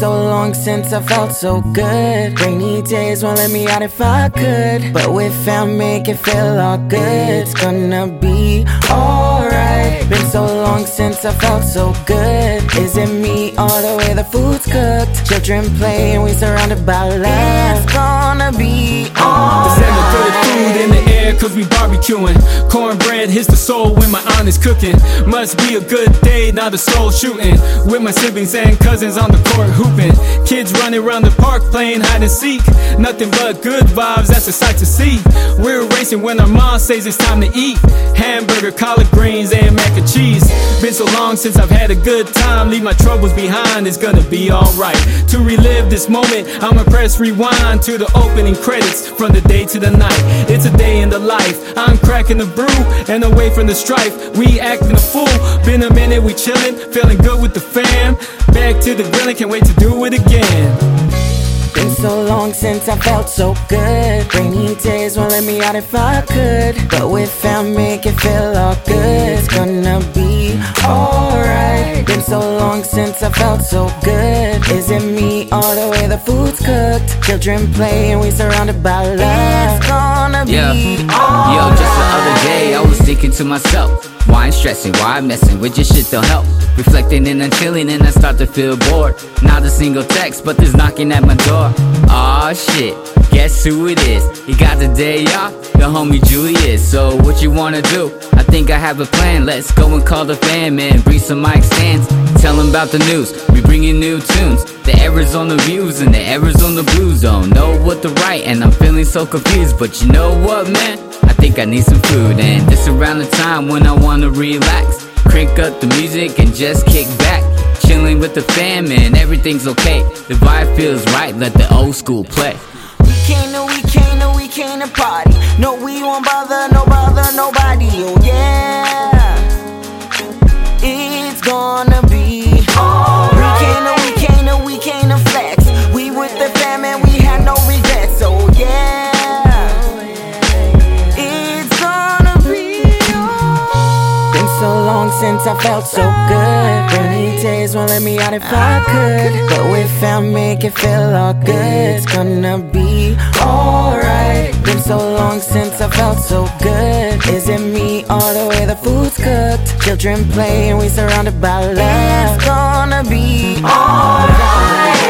so long since I felt so good. Rainy days won't let me out if I could. But with fam, make it feel all good. It's gonna be alright. Been so long since I felt so good. Is it me all the way the food's cooked? Children play and we surrounded by love. Barbecuing. Cornbread hits the soul when my aunt is cooking. Must be a good day, now the soul shooting. With my siblings and cousins on the court hooping. Kids running around the park playing hide and seek. Nothing but good vibes, that's a sight to see. We're racing when our mom says it's time to eat. Hamburger, collard greens, and mac and cheese. Been so long since I've had a good time. Leave my troubles behind, it's gonna be alright. To relive this moment, I'ma press rewind to the opening credits from the day to the night. It's a day in the life. I'm cracking the brew and away from the strife. We acting a fool. Been a minute, we chillin', feeling good with the fam. Back to the grilling, can't wait to do it again. Been so long since I felt so good. Rainy days won't let me out if I could. But with fam, make it feel all good. It's gonna be alright. Been so long since I felt so good. Is it way the food's cooked? Children play and we surrounded by love. It's gonna Yeah. be Yo, just the other day, I was thinking to myself, why I'm stressing, why I'm messing with your shit don't help. Reflecting and I'm chilling and I start to feel bored. Not a single text, but there's knocking at my door. Aw shit, guess who it is? He got the day off, the homie Julius. So what you wanna do? I think I have a plan. Let's go and call the fam and bring some mic stands. Tell them about the news. We bringing new tunes. The Arizona views and the Arizona blues don't know what to write, and I'm feeling so confused. But you know what, man? I think I need some food, and this around the time when I wanna relax. Crank up the music and just kick back. Chilling with the fam and everything's okay. The vibe feels right, let the old school play. We came to, we came to, we came to party. No, we won't bother, no bother, nobody. Oh yeah, since I felt so good. Rainy days won't let me out if I could. But with fam, make it feel all good. It's gonna be alright. Been so long since I felt so good. Is it me all the way the food's cooked? Children play and we surrounded by love. It's gonna be alright.